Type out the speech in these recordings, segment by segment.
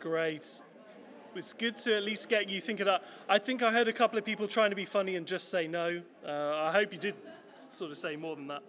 Great. It's good to at least get you thinking that. I think I heard a couple of people trying to be funny and just say no. Uh, I hope you did sort of say more than that.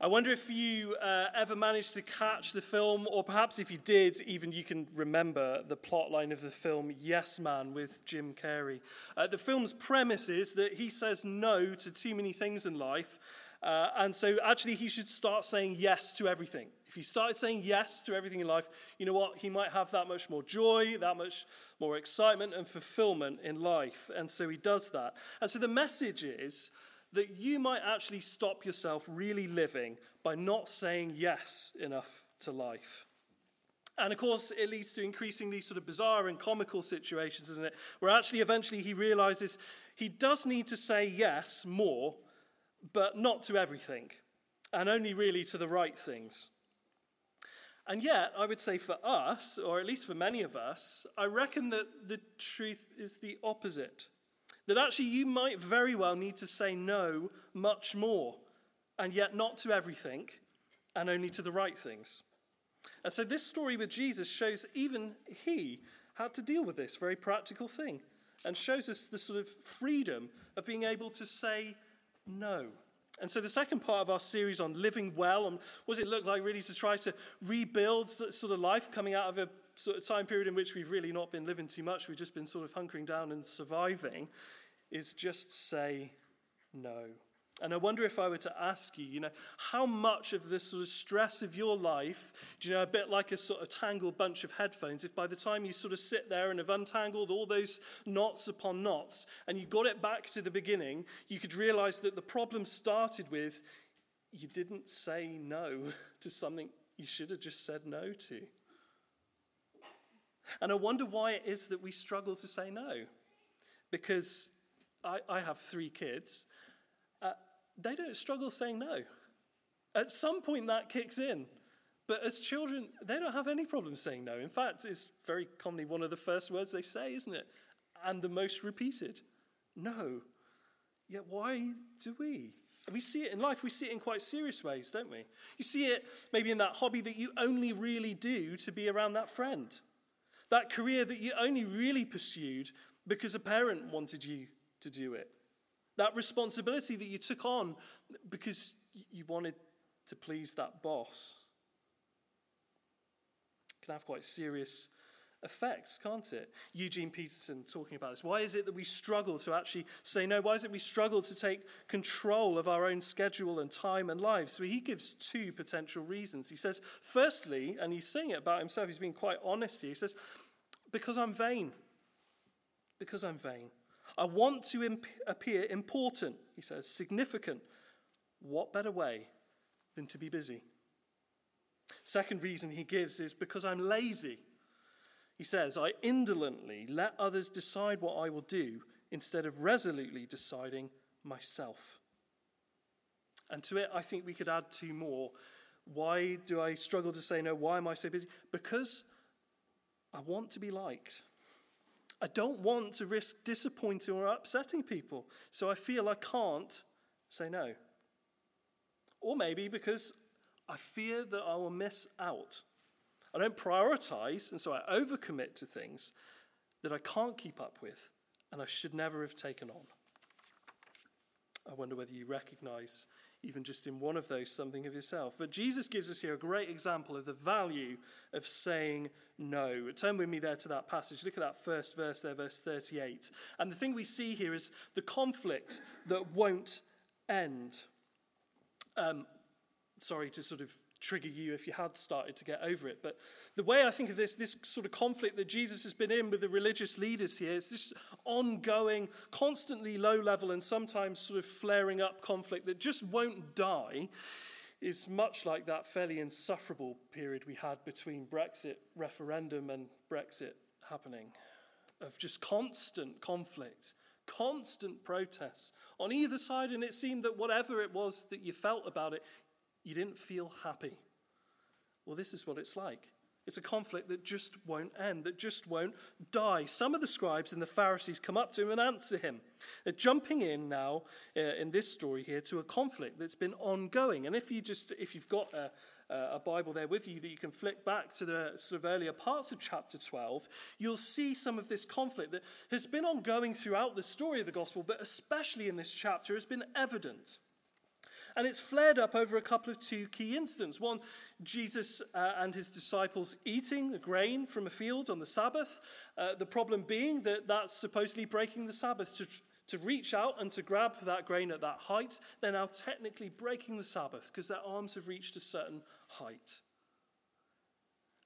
I wonder if you uh, ever managed to catch the film, or perhaps if you did, even you can remember the plot line of the film Yes Man with Jim Carrey. Uh, the film's premise is that he says no to too many things in life, uh, and so actually, he should start saying yes to everything. If he started saying yes to everything in life, you know what? He might have that much more joy, that much more excitement and fulfillment in life. And so he does that. And so the message is that you might actually stop yourself really living by not saying yes enough to life. And of course, it leads to increasingly sort of bizarre and comical situations, isn't it? Where actually, eventually, he realizes he does need to say yes more but not to everything, and only really to the right things. And yet, I would say for us, or at least for many of us, I reckon that the truth is the opposite. That actually you might very well need to say no much more, and yet not to everything, and only to the right things. And so this story with Jesus shows even he had to deal with this very practical thing, and shows us the sort of freedom of being able to say no. And so, the second part of our series on living well, and what does it look like really to try to rebuild sort of life coming out of a sort of time period in which we've really not been living too much, we've just been sort of hunkering down and surviving, is just say no. And I wonder if I were to ask you, you know, how much of the sort of stress of your life, do you know, a bit like a sort of tangled bunch of headphones, if by the time you sort of sit there and have untangled all those knots upon knots and you got it back to the beginning, you could realize that the problem started with you didn't say no to something you should have just said no to. And I wonder why it is that we struggle to say no. Because I, I have three kids uh, they don't struggle saying no. At some point, that kicks in. But as children, they don't have any problem saying no. In fact, it's very commonly one of the first words they say, isn't it? And the most repeated no. Yet, why do we? We see it in life, we see it in quite serious ways, don't we? You see it maybe in that hobby that you only really do to be around that friend, that career that you only really pursued because a parent wanted you to do it, that responsibility that you took on because you wanted to please that boss can have quite serious effects, can't it? Eugene Peterson talking about this. Why is it that we struggle to actually say no? Why is it we struggle to take control of our own schedule and time and lives? So he gives two potential reasons. He says, firstly, and he's saying it about himself, he's being quite honest here. He says, because I'm vain. Because I'm vain. I want to imp- appear important, he says, significant. What better way than to be busy? Second reason he gives is because I'm lazy. He says, I indolently let others decide what I will do instead of resolutely deciding myself. And to it, I think we could add two more. Why do I struggle to say no? Why am I so busy? Because I want to be liked. I don't want to risk disappointing or upsetting people, so I feel I can't say no. Or maybe because I fear that I will miss out. I don't prioritize, and so I overcommit to things that I can't keep up with and I should never have taken on. I wonder whether you recognize even just in one of those, something of yourself. But Jesus gives us here a great example of the value of saying no. Turn with me there to that passage. Look at that first verse there, verse 38. And the thing we see here is the conflict that won't end. Um, sorry to sort of trigger you if you had started to get over it. But the way I think of this, this sort of conflict that Jesus has been in with the religious leaders here, is this ongoing, constantly low level and sometimes sort of flaring up conflict that just won't die, is much like that fairly insufferable period we had between Brexit referendum and Brexit happening of just constant conflict, constant protests on either side, and it seemed that whatever it was that you felt about it, you didn't feel happy. Well, this is what it's like. It's a conflict that just won't end, that just won't die. Some of the scribes and the Pharisees come up to him and answer him. They're jumping in now uh, in this story here to a conflict that's been ongoing. And if you just if you've got a, a Bible there with you that you can flick back to the sort of earlier parts of chapter 12, you'll see some of this conflict that has been ongoing throughout the story of the gospel, but especially in this chapter has been evident. And it's flared up over a couple of two key incidents. One, Jesus uh, and his disciples eating the grain from a field on the Sabbath. Uh, the problem being that that's supposedly breaking the Sabbath. To, to reach out and to grab that grain at that height, they're now technically breaking the Sabbath because their arms have reached a certain height.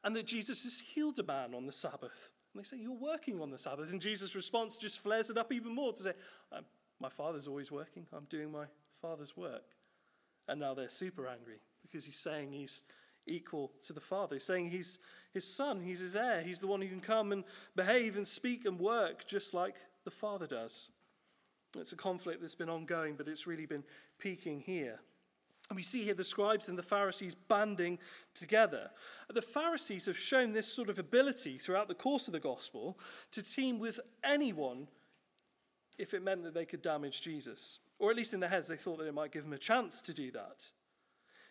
And that Jesus has healed a man on the Sabbath. And they say, You're working on the Sabbath. And Jesus' response just flares it up even more to say, My Father's always working. I'm doing my Father's work. And now they're super angry because he's saying he's equal to the Father. He's saying he's his son, he's his heir, he's the one who can come and behave and speak and work just like the Father does. It's a conflict that's been ongoing, but it's really been peaking here. And we see here the scribes and the Pharisees banding together. The Pharisees have shown this sort of ability throughout the course of the gospel to team with anyone if it meant that they could damage Jesus. Or at least in their heads, they thought that it might give them a chance to do that.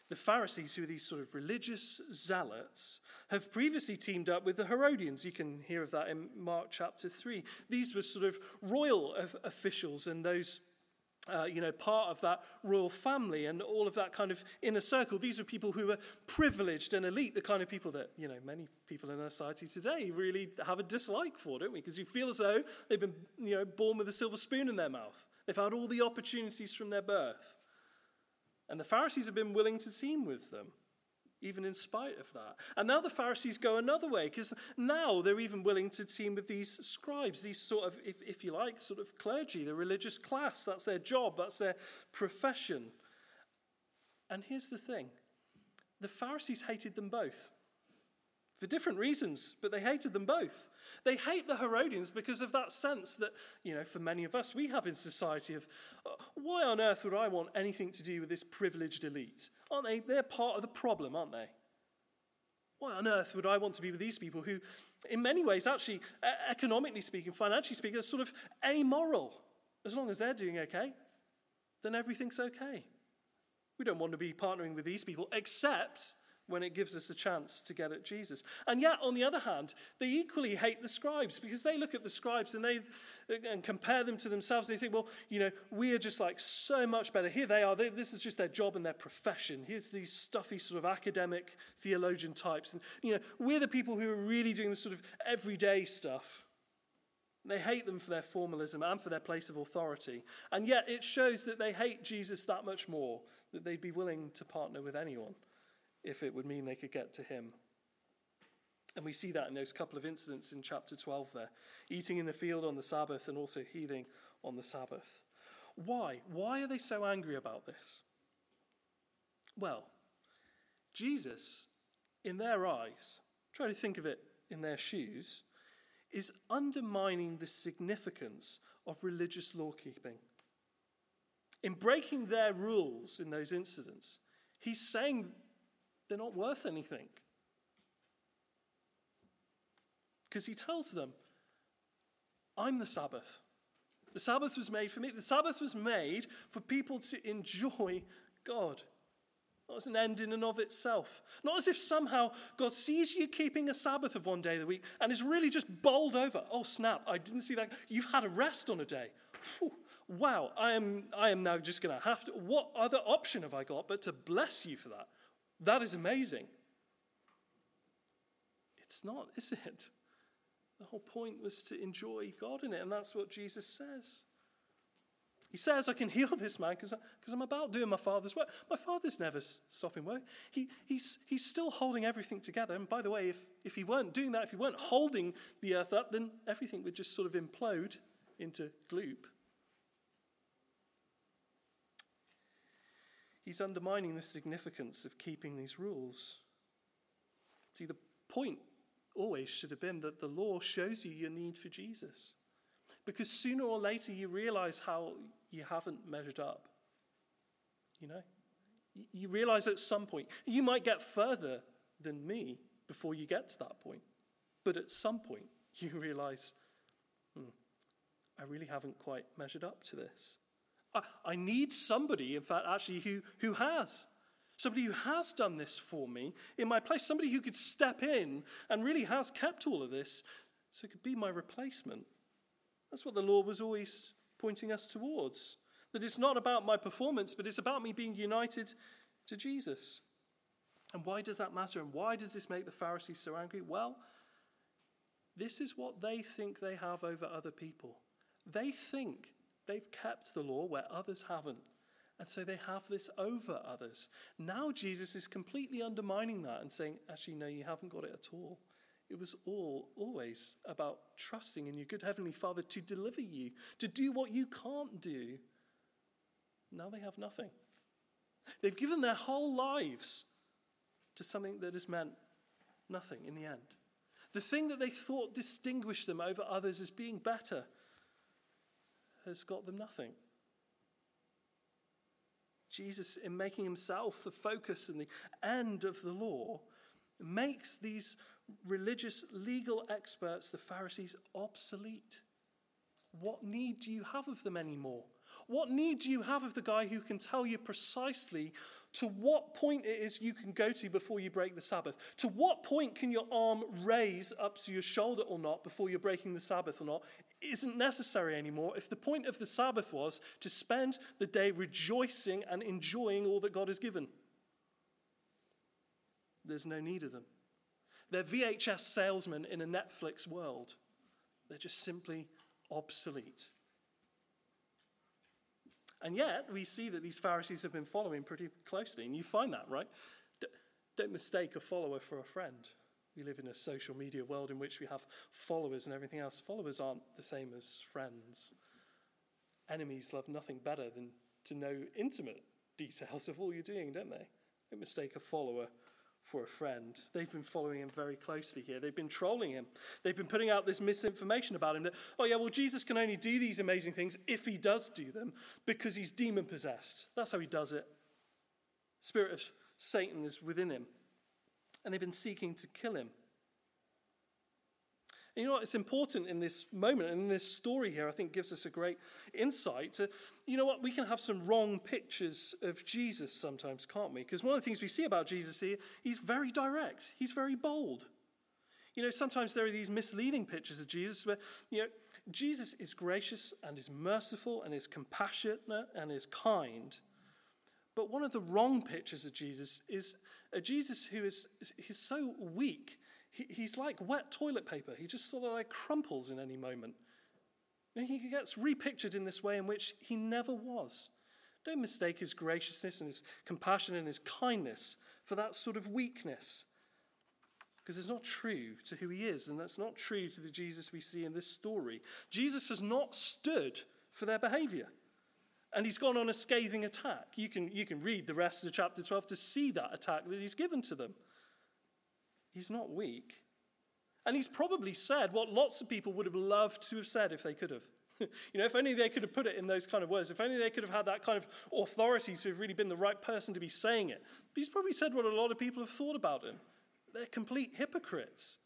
The Pharisees, who are these sort of religious zealots, have previously teamed up with the Herodians. You can hear of that in Mark chapter 3. These were sort of royal officials and those uh, you know, part of that royal family and all of that kind of inner circle. These were people who were privileged and elite, the kind of people that, you know, many people in our society today really have a dislike for, don't we? Because you feel as though they've been, you know, born with a silver spoon in their mouth. They've had all the opportunities from their birth. And the Pharisees have been willing to team with them, even in spite of that. And now the Pharisees go another way, because now they're even willing to team with these scribes, these sort of, if, if you like, sort of clergy, the religious class. That's their job, that's their profession. And here's the thing the Pharisees hated them both for different reasons, but they hated them both. They hate the Herodians because of that sense that, you know, for many of us, we have in society of uh, why on earth would I want anything to do with this privileged elite? Aren't they? They're part of the problem, aren't they? Why on earth would I want to be with these people who, in many ways, actually, economically speaking, financially speaking, are sort of amoral? As long as they're doing okay, then everything's okay. We don't want to be partnering with these people, except when it gives us a chance to get at Jesus. And yet, on the other hand, they equally hate the scribes because they look at the scribes and they and compare them to themselves. They think, well, you know, we are just like so much better. Here they are. They, this is just their job and their profession. Here's these stuffy sort of academic theologian types. And, you know, we're the people who are really doing the sort of everyday stuff. They hate them for their formalism and for their place of authority. And yet it shows that they hate Jesus that much more, that they'd be willing to partner with anyone if it would mean they could get to him. And we see that in those couple of incidents in chapter 12 there eating in the field on the Sabbath and also healing on the Sabbath. Why? Why are they so angry about this? Well, Jesus, in their eyes, try to think of it in their shoes, is undermining the significance of religious law keeping. In breaking their rules in those incidents, he's saying they're not worth anything. Because he tells them, I'm the Sabbath. The Sabbath was made for me. The Sabbath was made for people to enjoy God. Not as an end in and of itself. Not as if somehow God sees you keeping a Sabbath of one day of the week and is really just bowled over. Oh, snap, I didn't see that. You've had a rest on a day. Whew. Wow, I am, I am now just going to have to. What other option have I got but to bless you for that? That is amazing. It's not, is it? The whole point was to enjoy God in it, and that's what Jesus says. He says, I can heal this man because I'm about doing my father's work. My father's never stopping work. He, he's, he's still holding everything together. And by the way, if, if he weren't doing that, if he weren't holding the earth up, then everything would just sort of implode into gloop. He's undermining the significance of keeping these rules. See, the point always should have been that the law shows you your need for Jesus. Because sooner or later you realize how you haven't measured up. You know? You realize at some point, you might get further than me before you get to that point. But at some point, you realize, hmm, I really haven't quite measured up to this. I, need somebody, in fact, actually, who, who has. Somebody who has done this for me in my place. Somebody who could step in and really has kept all of this so it could be my replacement. That's what the law was always pointing us towards. That it's not about my performance, but it's about me being united to Jesus. And why does that matter? And why does this make the Pharisees so angry? Well, this is what they think they have over other people. They think they've kept the law where others haven't. And so they have this over others. Now Jesus is completely undermining that and saying, actually, no, you haven't got it at all. It was all always about trusting in your good Heavenly Father to deliver you, to do what you can't do. Now they have nothing. They've given their whole lives to something that has meant nothing in the end. The thing that they thought distinguished them over others as being better has got them nothing. Jesus, in making himself the focus and the end of the law, makes these religious legal experts, the Pharisees, obsolete. What need do you have of them anymore? What need do you have of the guy who can tell you precisely to what point it is you can go to before you break the Sabbath? To what point can your arm raise up to your shoulder or not before you're breaking the Sabbath or not? isn't necessary anymore if the point of the Sabbath was to spend the day rejoicing and enjoying all that God has given. There's no need of them. They're VHS salesmen in a Netflix world. They're just simply obsolete. And yet, we see that these Pharisees have been following pretty closely. And you find that, right? D- don't mistake a follower for a friend. We live in a social media world in which we have followers and everything else. Followers aren't the same as friends. Enemies love nothing better than to know intimate details of all you're doing, don't they? Don't mistake a follower for a friend. They've been following him very closely here. They've been trolling him. They've been putting out this misinformation about him that, oh, yeah, well, Jesus can only do these amazing things if he does do them because he's demon possessed. That's how he does it. Spirit of Satan is within him and they've been seeking to kill him. And you know what? It's important in this moment and in this story here, I think gives us a great insight to, you know what? We can have some wrong pictures of Jesus sometimes, can't we? Because one of the things we see about Jesus here, he's very direct, he's very bold. You know, sometimes there are these misleading pictures of Jesus where, you know, Jesus is gracious and is merciful and is compassionate and is kind. But one of the wrong pictures of Jesus is a Jesus who is he's so weak. He, he's like wet toilet paper. He just sort of like crumples in any moment. And he gets repictured in this way in which he never was. Don't mistake his graciousness and his compassion and his kindness for that sort of weakness. Because it's not true to who he is, and that's not true to the Jesus we see in this story. Jesus has not stood for their behavior. And he's gone on a scathing attack. You can, you can read the rest of chapter 12 to see that attack that he's given to them. He's not weak. And he's probably said what lots of people would have loved to have said if they could have. you know, if only they could have put it in those kind of words, if only they could have had that kind of authority to have really been the right person to be saying it. But he's probably said what a lot of people have thought about him. They're complete hypocrites.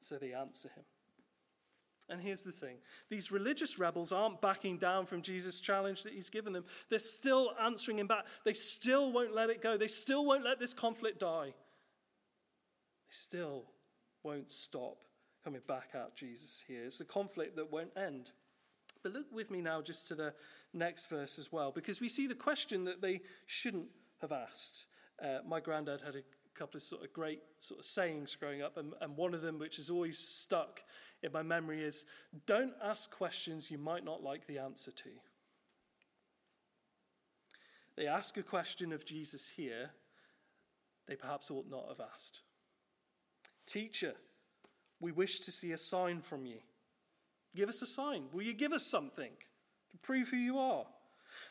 So they answer him. And here's the thing these religious rebels aren't backing down from Jesus' challenge that he's given them. They're still answering him back. They still won't let it go. They still won't let this conflict die. They still won't stop coming back at Jesus here. It's a conflict that won't end. But look with me now just to the next verse as well, because we see the question that they shouldn't have asked. Uh, my granddad had a couple of sort of great sort of sayings growing up, and, and one of them, which has always stuck in my memory, is don't ask questions you might not like the answer to. They ask a question of Jesus here they perhaps ought not have asked. Teacher, we wish to see a sign from you. Give us a sign. Will you give us something to prove who you are?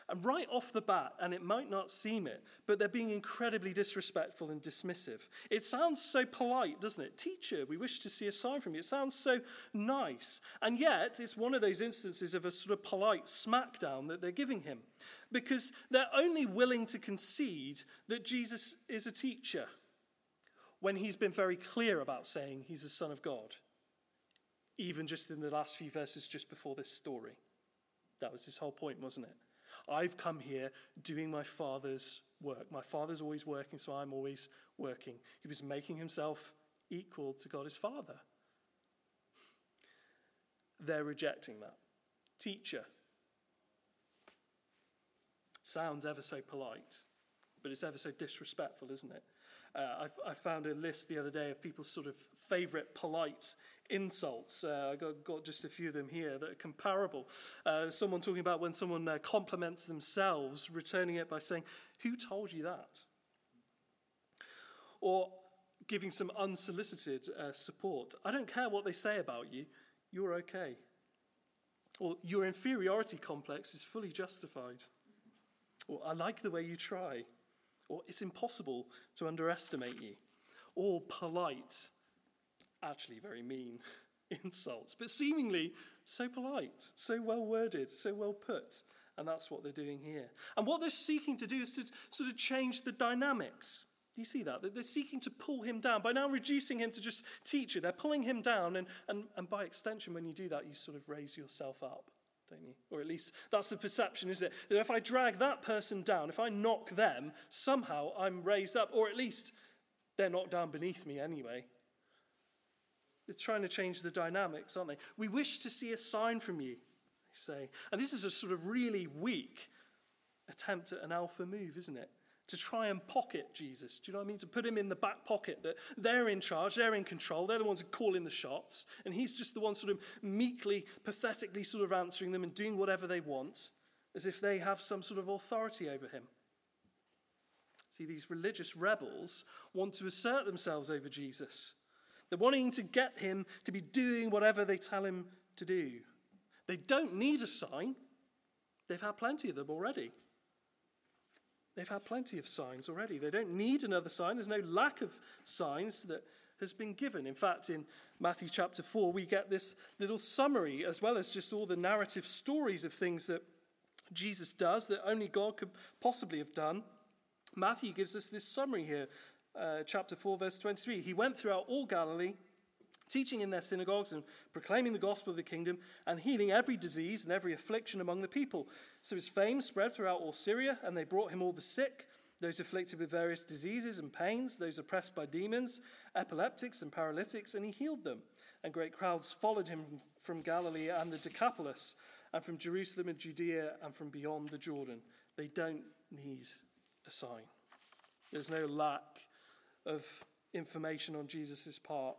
And right off the bat, and it might not seem it, but they're being incredibly disrespectful and dismissive. It sounds so polite, doesn't it? Teacher, we wish to see a sign from you. It sounds so nice. And yet, it's one of those instances of a sort of polite smackdown that they're giving him because they're only willing to concede that Jesus is a teacher when he's been very clear about saying he's the Son of God, even just in the last few verses just before this story. That was his whole point, wasn't it? I've come here doing my Father's work. My Father's always working, so I'm always working. He was making himself equal to God his Father. They're rejecting that. Teacher. Sounds ever so polite, but it's ever so disrespectful, isn't it? Uh, I, I, found a list the other day of people's sort of favorite polite insults. Uh, I got, got, just a few of them here that are comparable. Uh, someone talking about when someone uh, compliments themselves, returning it by saying, Who told you that? Or giving some unsolicited uh, support. I don't care what they say about you, you're okay. Or your inferiority complex is fully justified. Or I like the way you try or it's impossible to underestimate you, or polite, actually very mean insults, but seemingly so polite, so well worded, so well put. And that's what they're doing here. And what they're seeking to do is to sort of change the dynamics. Do you see that? They're seeking to pull him down. By now reducing him to just teacher, they're pulling him down. And, and, and by extension, when you do that, you sort of raise yourself up don't you? Or at least that's the perception, isn't it? That if I drag that person down, if I knock them, somehow I'm raised up, or at least they're knocked down beneath me anyway. They're trying to change the dynamics, aren't they? We wish to see a sign from you, they say. And this is a sort of really weak attempt at an alpha move, isn't it? To try and pocket Jesus. Do you know what I mean? To put him in the back pocket, that they're in charge, they're in control, they're the ones who call in the shots, and he's just the one sort of meekly, pathetically sort of answering them and doing whatever they want, as if they have some sort of authority over him. See, these religious rebels want to assert themselves over Jesus. They're wanting to get him to be doing whatever they tell him to do. They don't need a sign, they've had plenty of them already. They've had plenty of signs already. They don't need another sign. There's no lack of signs that has been given. In fact, in Matthew chapter 4, we get this little summary, as well as just all the narrative stories of things that Jesus does that only God could possibly have done. Matthew gives us this summary here, uh, chapter 4, verse 23. He went throughout all Galilee teaching in their synagogues and proclaiming the gospel of the kingdom and healing every disease and every affliction among the people. So his fame spread throughout all Syria, and they brought him all the sick, those afflicted with various diseases and pains, those oppressed by demons, epileptics and paralytics, and he healed them. And great crowds followed him from Galilee and the Decapolis, and from Jerusalem and Judea, and from beyond the Jordan. They don't need a sign. There's no lack of information on Jesus' part.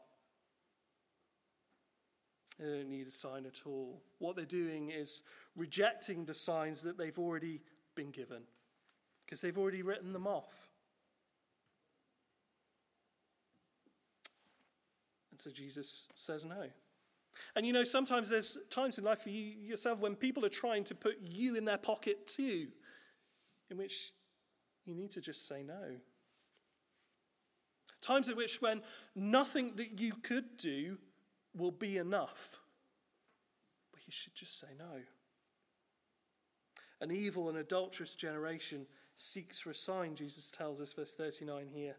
They don't need a sign at all. What they're doing is rejecting the signs that they've already been given because they've already written them off. And so Jesus says no. And you know, sometimes there's times in life for you yourself when people are trying to put you in their pocket too, in which you need to just say no. Times in which when nothing that you could do will be enough. But you should just say no. An evil and adulterous generation seeks for a sign, Jesus tells us, verse 39 here.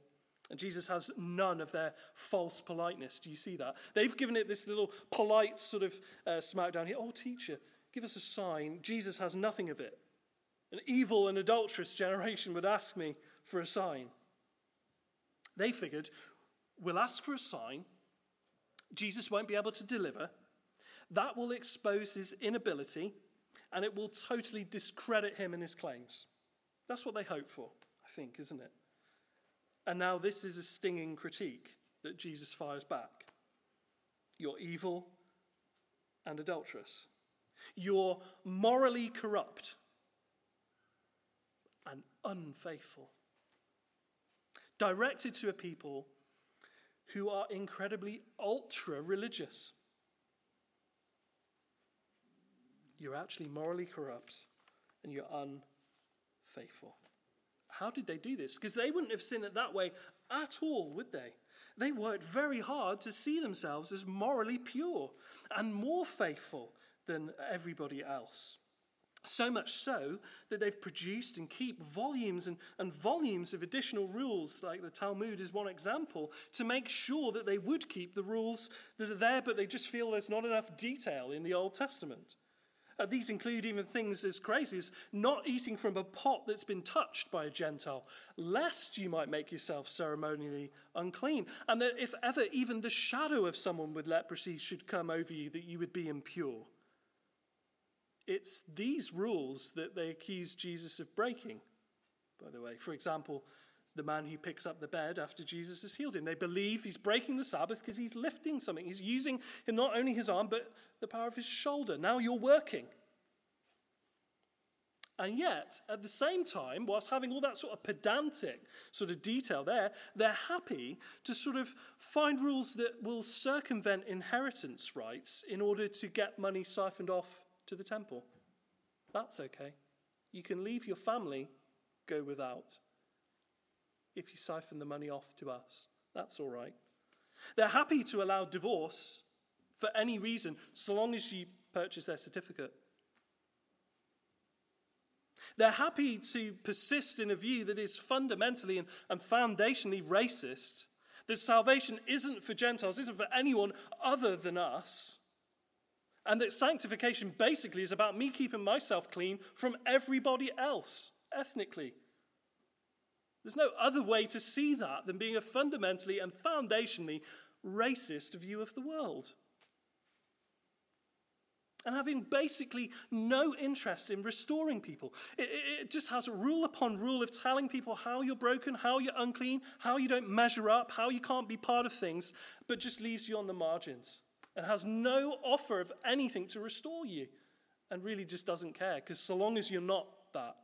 And Jesus has none of their false politeness. Do you see that? They've given it this little polite sort of uh, smackdown here. Oh, teacher, give us a sign. Jesus has nothing of it. An evil and adulterous generation would ask me for a sign. They figured, we'll ask for a sign Jesus won't be able to deliver. That will expose his inability and it will totally discredit him and his claims. That's what they hope for, I think, isn't it? And now this is a stinging critique that Jesus fires back. You're evil and adulterous. You're morally corrupt and unfaithful. Directed to a people who are incredibly ultra religious. You're actually morally corrupt and you're unfaithful. How did they do this? Because they wouldn't have seen it that way at all, would they? They worked very hard to see themselves as morally pure and more faithful than everybody else. So much so that they've produced and keep volumes and, and volumes of additional rules, like the Talmud is one example, to make sure that they would keep the rules that are there, but they just feel there's not enough detail in the Old Testament. Uh, these include even things as crazy as not eating from a pot that's been touched by a Gentile, lest you might make yourself ceremonially unclean. And that if ever even the shadow of someone with leprosy should come over you, that you would be impure. It's these rules that they accuse Jesus of breaking, by the way. For example, the man who picks up the bed after Jesus has healed him. They believe he's breaking the Sabbath because he's lifting something. He's using not only his arm, but the power of his shoulder. Now you're working. And yet, at the same time, whilst having all that sort of pedantic sort of detail there, they're happy to sort of find rules that will circumvent inheritance rights in order to get money siphoned off to the temple. That's okay. You can leave your family, go without. If you siphon the money off to us, that's all right. They're happy to allow divorce for any reason, so long as you purchase their certificate. They're happy to persist in a view that is fundamentally and, and foundationally racist, that salvation isn't for Gentiles, isn't for anyone other than us. And that sanctification basically is about me keeping myself clean from everybody else, ethnically. There's no other way to see that than being a fundamentally and foundationally racist view of the world. And having basically no interest in restoring people. It, it, just has a rule upon rule of telling people how you're broken, how you're unclean, how you don't measure up, how you can't be part of things, but just leaves you on the margins and has no offer of anything to restore you and really just doesn't care because so long as you're not that,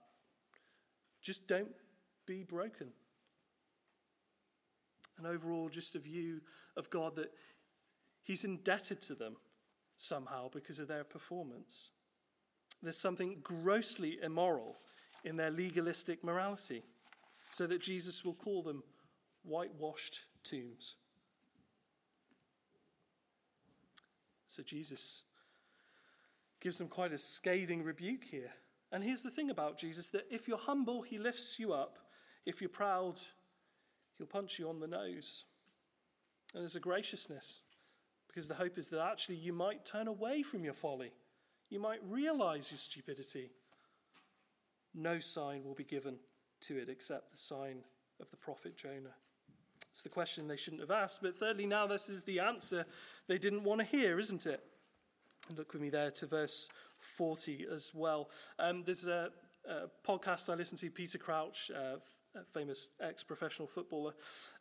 just don't be broken. And overall, just a view of God that He's indebted to them somehow because of their performance. There's something grossly immoral in their legalistic morality, so that Jesus will call them whitewashed tombs. So Jesus gives them quite a scathing rebuke here. And here's the thing about Jesus that if you're humble, he lifts you up. If you're proud, he'll punch you on the nose. And there's a graciousness because the hope is that actually you might turn away from your folly. You might realize your stupidity. No sign will be given to it except the sign of the prophet Jonah. It's the question they shouldn't have asked. But thirdly, now this is the answer they didn't want to hear, isn't it? And look with me there to verse 40 as well. Um, there's a, a, podcast I listen to, Peter Crouch, uh, famous ex-professional footballer.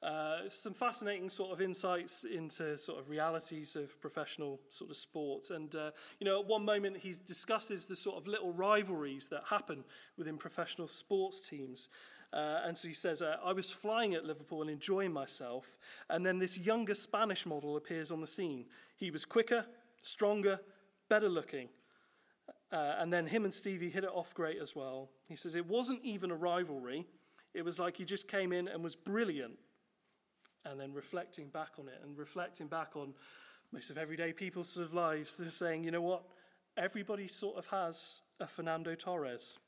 Uh, some fascinating sort of insights into sort of realities of professional sort of sports. And, uh, you know, at one moment he discusses the sort of little rivalries that happen within professional sports teams. Uh, and so he says, uh, I was flying at Liverpool and enjoying myself. And then this younger Spanish model appears on the scene. He was quicker, stronger, better looking. Uh, and then him and Stevie hit it off great as well. He says, It wasn't even a rivalry. It was like he just came in and was brilliant. And then reflecting back on it and reflecting back on most of everyday people's sort of lives, they're saying, you know what? Everybody sort of has a Fernando Torres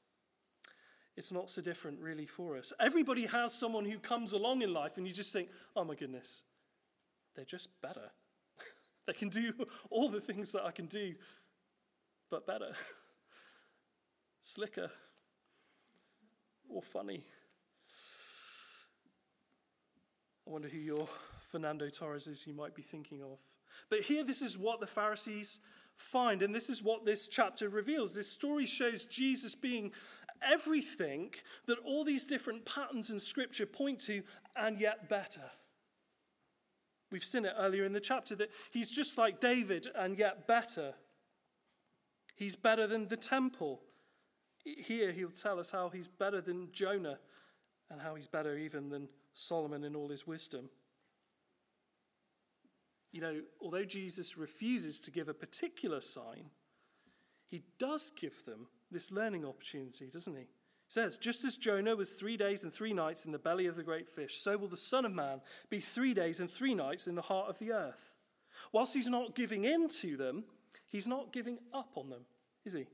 it's not so different really for us. Everybody has someone who comes along in life and you just think, oh my goodness, they're just better. they can do all the things that I can do, but better, slicker, or funny. I wonder who your Fernando Torres is you might be thinking of. But here, this is what the Pharisees find, and this is what this chapter reveals. This story shows Jesus being everything that all these different patterns in Scripture point to, and yet better. We've seen it earlier in the chapter that he's just like David, and yet better. He's better than the temple. Here he'll tell us how he's better than Jonah, and how he's better even than Solomon in all his wisdom. You know, although Jesus refuses to give a particular sign, he does give them this learning opportunity, doesn't he? He says, Just as Jonah was three days and three nights in the belly of the great fish, so will the Son of Man be three days and three nights in the heart of the earth. Whilst he's not giving in to them, he's not giving up on them, is he?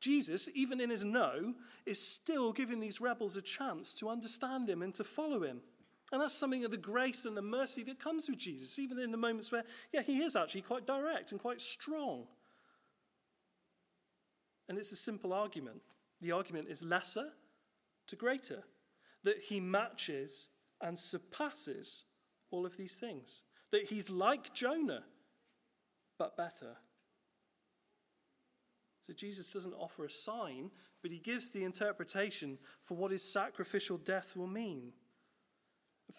Jesus, even in his no, is still giving these rebels a chance to understand him and to follow him. And that's something of the grace and the mercy that comes with Jesus, even in the moments where, yeah, he is actually quite direct and quite strong. And it's a simple argument. The argument is lesser to greater, that he matches and surpasses all of these things, that he's like Jonah, but better. So Jesus doesn't offer a sign, but he gives the interpretation for what his sacrificial death will mean.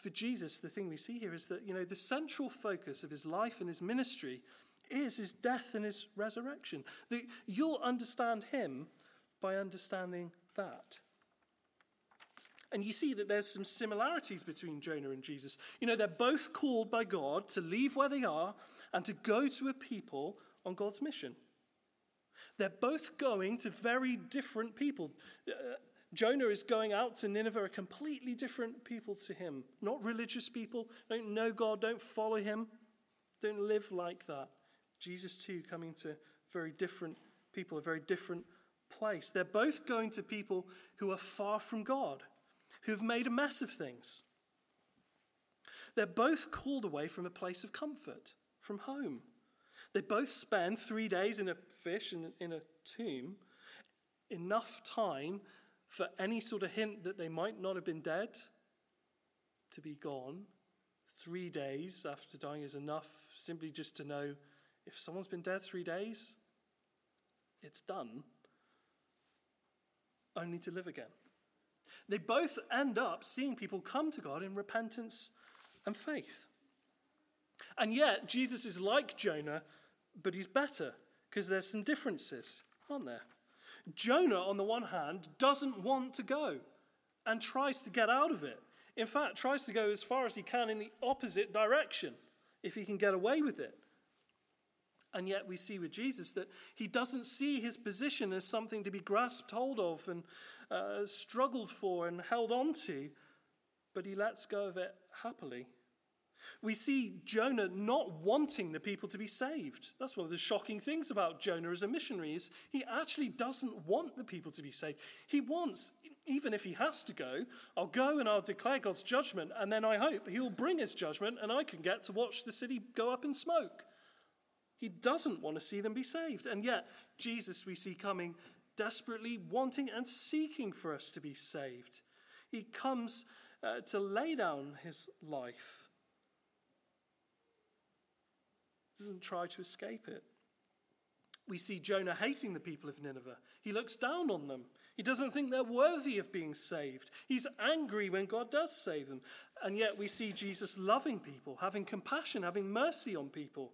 For Jesus, the thing we see here is that, you know, the central focus of his life and his ministry is his death and his resurrection. That you'll understand him by understanding that. And you see that there's some similarities between Jonah and Jesus. You know, they're both called by God to leave where they are and to go to a people on God's mission. They're both going to very different people. Uh, Jonah is going out to Nineveh, a completely different people to him. Not religious people, don't know God, don't follow him, don't live like that. Jesus, too, coming to very different people, a very different place. They're both going to people who are far from God, who've made a mess of things. They're both called away from a place of comfort, from home. They both spend three days in a fish and in a tomb, enough time for any sort of hint that they might not have been dead to be gone. Three days after dying is enough simply just to know if someone's been dead three days, it's done, only to live again. They both end up seeing people come to God in repentance and faith. And yet, Jesus is like Jonah, but he's better because there's some differences, aren't there? Jonah, on the one hand, doesn't want to go and tries to get out of it. In fact, tries to go as far as he can in the opposite direction if he can get away with it. And yet, we see with Jesus that he doesn't see his position as something to be grasped hold of and uh, struggled for and held on to, but he lets go of it happily. We see Jonah not wanting the people to be saved. That's one of the shocking things about Jonah as a missionary is he actually doesn't want the people to be saved. He wants, even if he has to go, I'll go and I'll declare God's judgment, and then I hope he'll bring his judgment and I can get to watch the city go up in smoke. He doesn't want to see them be saved. And yet, Jesus we see coming desperately wanting and seeking for us to be saved. He comes uh, to lay down his life, doesn't try to escape it. We see Jonah hating the people of Nineveh. He looks down on them. He doesn't think they're worthy of being saved. He's angry when God does save them. And yet we see Jesus loving people, having compassion, having mercy on people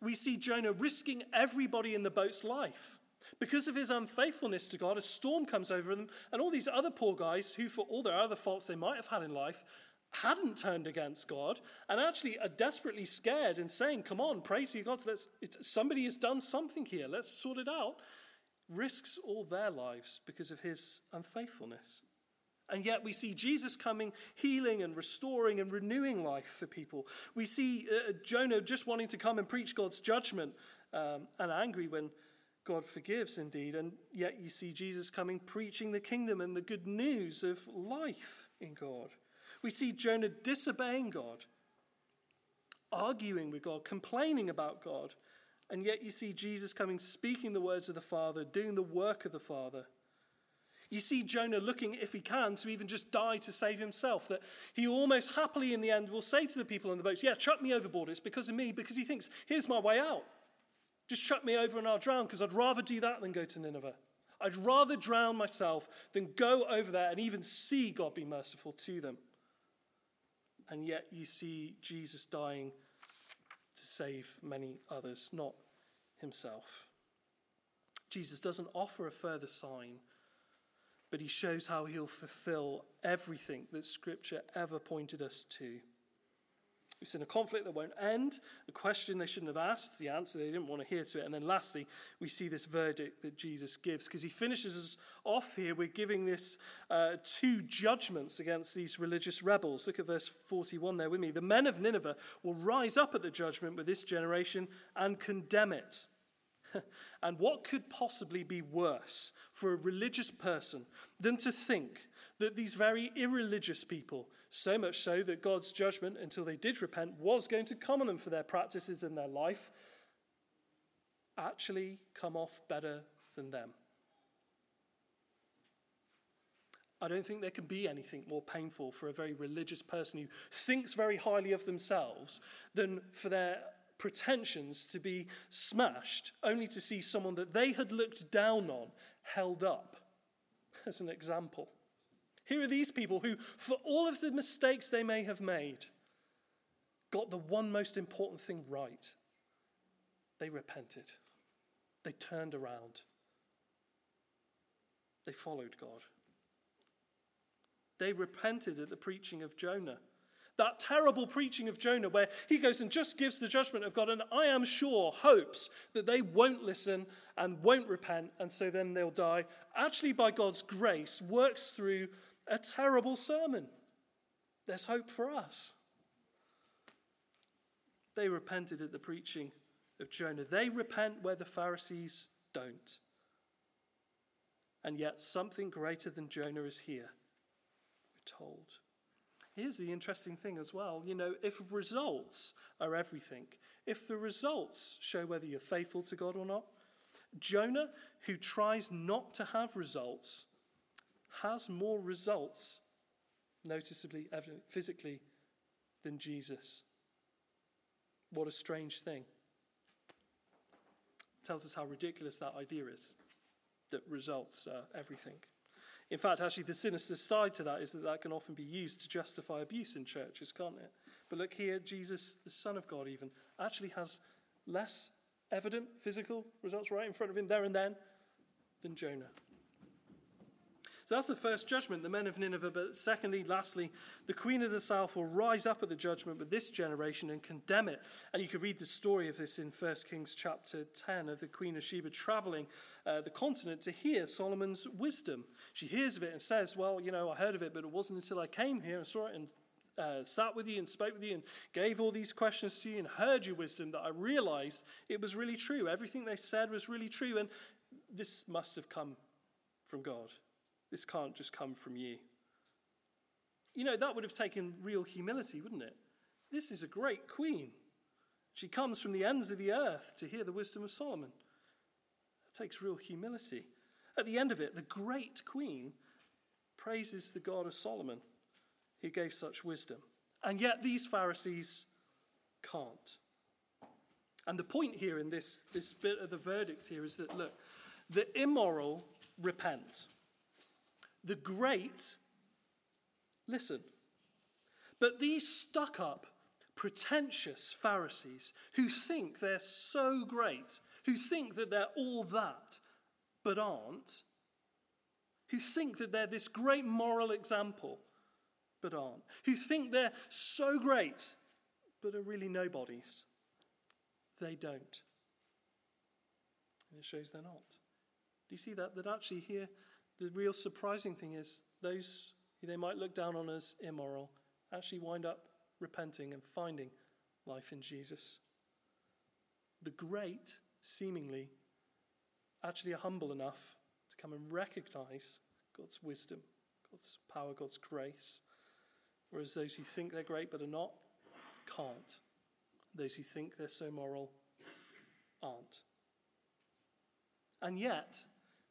we see Jonah risking everybody in the boat's life. Because of his unfaithfulness to God, a storm comes over them, and all these other poor guys, who, for all their other faults they might have had in life, hadn't turned against God and actually are desperately scared and saying, Come on, pray to your God. Let's, somebody has done something here. Let's sort it out. Risks all their lives because of his unfaithfulness. And yet we see Jesus coming, healing and restoring and renewing life for people. We see uh, Jonah just wanting to come and preach God's judgment um, and angry when God forgives indeed. And yet you see Jesus coming, preaching the kingdom and the good news of life in God. We see Jonah disobeying God, arguing with God, complaining about God. And yet you see Jesus coming, speaking the words of the Father, doing the work of the Father. You see Jonah looking, if he can, to even just die to save himself. That he almost happily, in the end, will say to the people on the boats, Yeah, chuck me overboard. It's because of me, because he thinks, Here's my way out. Just chuck me over and I'll drown, because I'd rather do that than go to Nineveh. I'd rather drown myself than go over there and even see God be merciful to them. And yet you see Jesus dying to save many others, not himself. Jesus doesn't offer a further sign but he shows how he'll fulfill everything that Scripture ever pointed us to. It's in a conflict that won't end, a question they shouldn't have asked, the answer they didn't want to hear to it. And then lastly, we see this verdict that Jesus gives because he finishes us off here We're giving this uh, two judgments against these religious rebels. Look at verse 41 there with me. The men of Nineveh will rise up at the judgment with this generation and condemn it. and what could possibly be worse for a religious person than to think that these very irreligious people, so much so that God's judgment, until they did repent, was going to come on them for their practices and their life, actually come off better than them. I don't think there can be anything more painful for a very religious person who thinks very highly of themselves than for their pretensions to be smashed, only to see someone that they had looked down on held up as an example. Here are these people who, for all of the mistakes they may have made, got the one most important thing right. They repented, they turned around, they followed God. They repented at the preaching of Jonah. That terrible preaching of Jonah, where he goes and just gives the judgment of God, and I am sure hopes that they won't listen and won't repent, and so then they'll die, actually, by God's grace, works through a terrible sermon. There's hope for us. They repented at the preaching of Jonah. They repent where the Pharisees don't. And yet, something greater than Jonah is here, we're told. Here's the interesting thing as well. You know, if results are everything, if the results show whether you're faithful to God or not, Jonah, who tries not to have results, has more results, noticeably, evident, physically, than Jesus. What a strange thing. tells us how ridiculous that idea is that results are everything. In fact, actually, the sinister side to that is that that can often be used to justify abuse in churches, can't it? But look here, Jesus, the Son of God, even, actually has less evident physical results right in front of him there and then than Jonah. So that's the first judgment, the men of Nineveh. But secondly, lastly, the queen of the south will rise up at the judgment with this generation and condemn it. And you can read the story of this in 1 Kings chapter 10 of the queen of Sheba traveling uh, the continent to hear Solomon's wisdom. She hears of it and says, Well, you know, I heard of it, but it wasn't until I came here and saw it and uh, sat with you and spoke with you and gave all these questions to you and heard your wisdom that I realized it was really true. Everything they said was really true. And this must have come from God. This can't just come from you. You know, that would have taken real humility, wouldn't it? This is a great queen. She comes from the ends of the earth to hear the wisdom of Solomon. It takes real humility. At the end of it, the great queen praises the God of Solomon who gave such wisdom. And yet these Pharisees can't. And the point here in this, this bit of the verdict here is that, look, the immoral repent. The great listen. But these stuck up, pretentious Pharisees who think they're so great, who think that they're all that, but aren't, who think that they're this great moral example, but aren't, who think they're so great, but are really nobodies, they don't. And it shows they're not. Do you see that? That actually here the real surprising thing is those who they might look down on as immoral actually wind up repenting and finding life in Jesus. The great, seemingly, actually are humble enough to come and recognize God's wisdom, God's power, God's grace. Whereas those who think they're great but are not, can't. Those who think they're so moral aren't. And yet,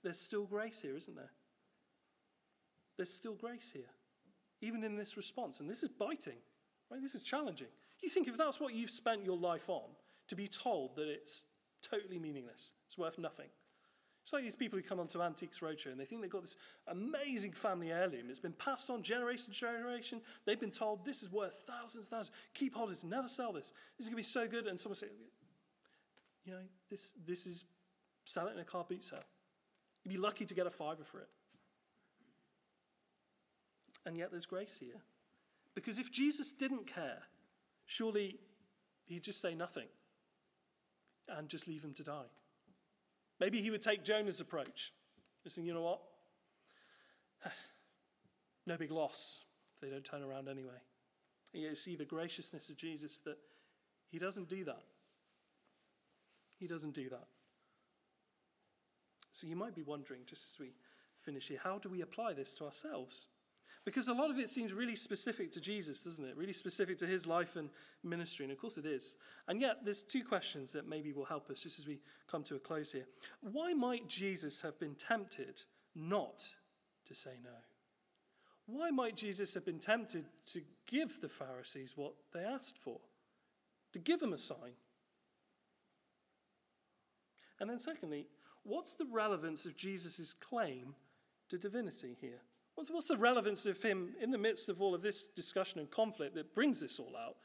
there's still grace here, isn't there? There's still grace here, even in this response. And this is biting, right? This is challenging. You think if that's what you've spent your life on, to be told that it's totally meaningless, it's worth nothing. It's like these people who come onto Antiques Roadshow and they think they've got this amazing family heirloom. It's been passed on generation to generation. They've been told this is worth thousands, thousands. Keep hold of this, never sell this. This is going to be so good. And someone say, you know, this, this is sell it in a car boot sale. You'd be lucky to get a fiver for it. And yet there's grace here. Because if Jesus didn't care, surely he'd just say nothing and just leave him to die. Maybe he would take Jonah's approach. Listen, you know what? no big loss if they don't turn around anyway. And you see the graciousness of Jesus that he doesn't do that. He doesn't do that. So you might be wondering, just as we finish here, how do we apply this to ourselves? Because a lot of it seems really specific to Jesus, doesn't it? Really specific to his life and ministry. And of course it is. And yet, there's two questions that maybe will help us just as we come to a close here. Why might Jesus have been tempted not to say no? Why might Jesus have been tempted to give the Pharisees what they asked for? To give them a sign? And then, secondly, what's the relevance of Jesus' claim to divinity here? What's the relevance of him in the midst of all of this discussion and conflict that brings this all out?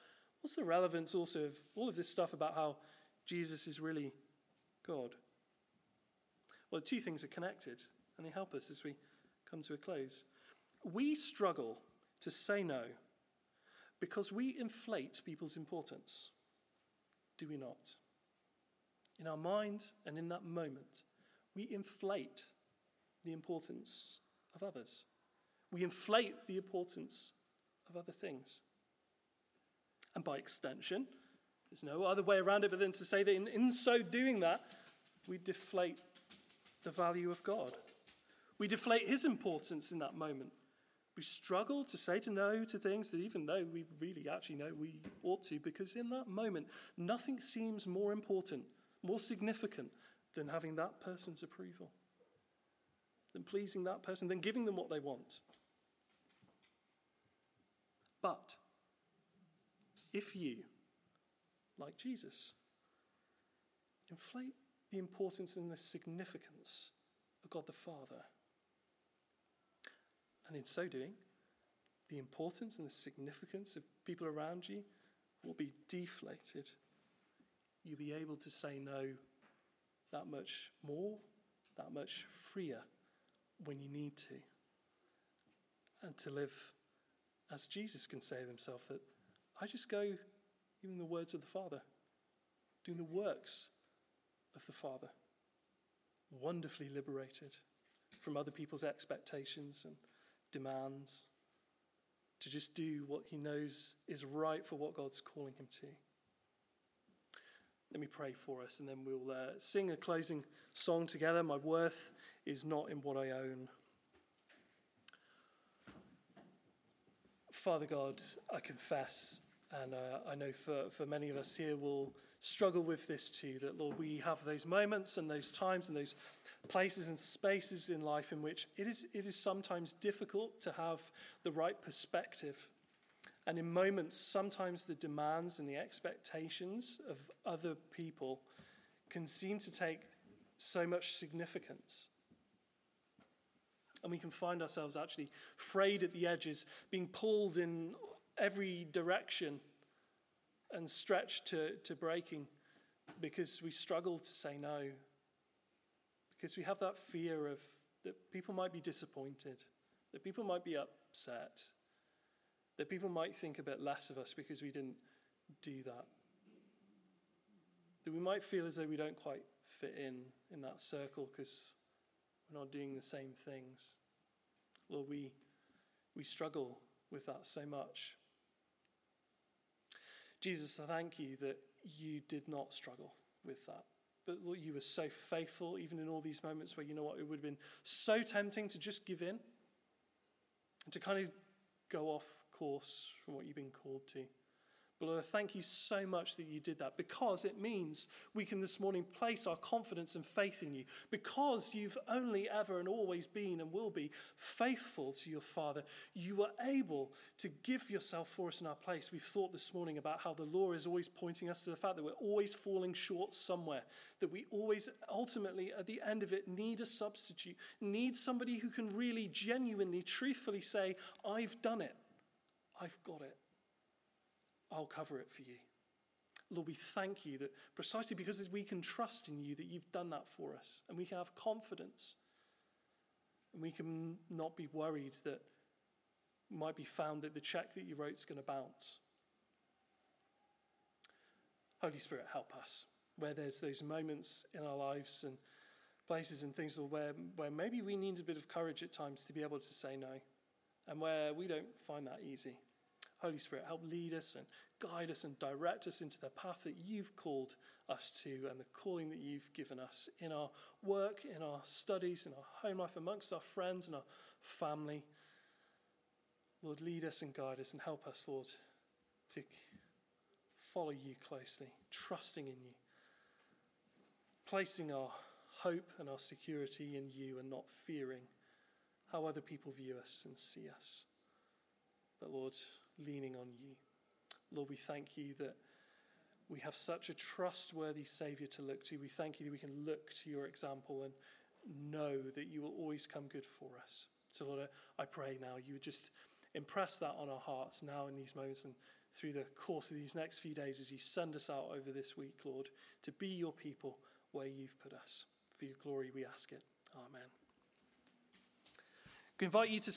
What's the relevance also of all of this stuff about how Jesus is really God? Well, the two things are connected, and they help us as we come to a close. We struggle to say no because we inflate people's importance, do we not? In our mind and in that moment, we inflate the importance of others. We inflate the importance of other things. And by extension, there's no other way around it but then to say that in, in so doing that, we deflate the value of God. We deflate his importance in that moment. We struggle to say to no to things that even though we really actually know we ought to, because in that moment, nothing seems more important, more significant than having that person's approval, than pleasing that person, than giving them what they want. But if you, like Jesus, inflate the importance and the significance of God the Father, and in so doing, the importance and the significance of people around you will be deflated. You'll be able to say no that much more, that much freer when you need to, and to live as Jesus can say of himself that I just go even the words of the Father, doing the works of the Father, wonderfully liberated from other people's expectations and demands, to just do what he knows is right for what God's calling him to. Let me pray for us, and then we'll uh, sing a closing song together. My worth is not in what I own. Father God, I confess, and uh, I know for, for many of us here will struggle with this too, that Lord, we have those moments and those times and those places and spaces in life in which it is, it is sometimes difficult to have the right perspective. And in moments, sometimes the demands and the expectations of other people can seem to take so much significance. And we can find ourselves actually frayed at the edges, being pulled in every direction and stretched to, to breaking because we struggle to say no. Because we have that fear of that people might be disappointed, that people might be upset, that people might think a bit less of us because we didn't do that. That we might feel as though we don't quite fit in in that circle because not doing the same things. Lord, we, we struggle with that so much. Jesus, I thank you that you did not struggle with that. But Lord, you were so faithful, even in all these moments where, you know what, it would have been so tempting to just give in and to kind of go off course from what you've been called to. But Lord, I thank you so much that you did that because it means we can this morning place our confidence and faith in you. Because you've only ever and always been and will be faithful to your Father, you were able to give yourself for us in our place. We've thought this morning about how the law is always pointing us to the fact that we're always falling short somewhere, that we always ultimately, at the end of it, need a substitute, need somebody who can really genuinely, truthfully say, I've done it, I've got it. I'll cover it for you. Lord, we thank you that precisely because we can trust in you that you've done that for us and we can have confidence and we can not be worried that might be found that the check that you wrote is going to bounce. Holy Spirit, help us. Where there's those moments in our lives and places and things where, where maybe we need a bit of courage at times to be able to say no, and where we don't find that easy. Holy Spirit, help lead us and guide us and direct us into the path that you've called us to and the calling that you've given us in our work, in our studies, in our home life, amongst our friends and our family. Lord, lead us and guide us and help us, Lord, to follow you closely, trusting in you, placing our hope and our security in you and not fearing how other people view us and see us. But Lord, leaning on you. Lord, we thank you that we have such a trustworthy Savior to look to. We thank you that we can look to your example and know that you will always come good for us. So, Lord, I pray now you would just impress that on our hearts now in these moments and through the course of these next few days as you send us out over this week, Lord, to be your people where you've put us. For your glory, we ask it. Amen. I invite you to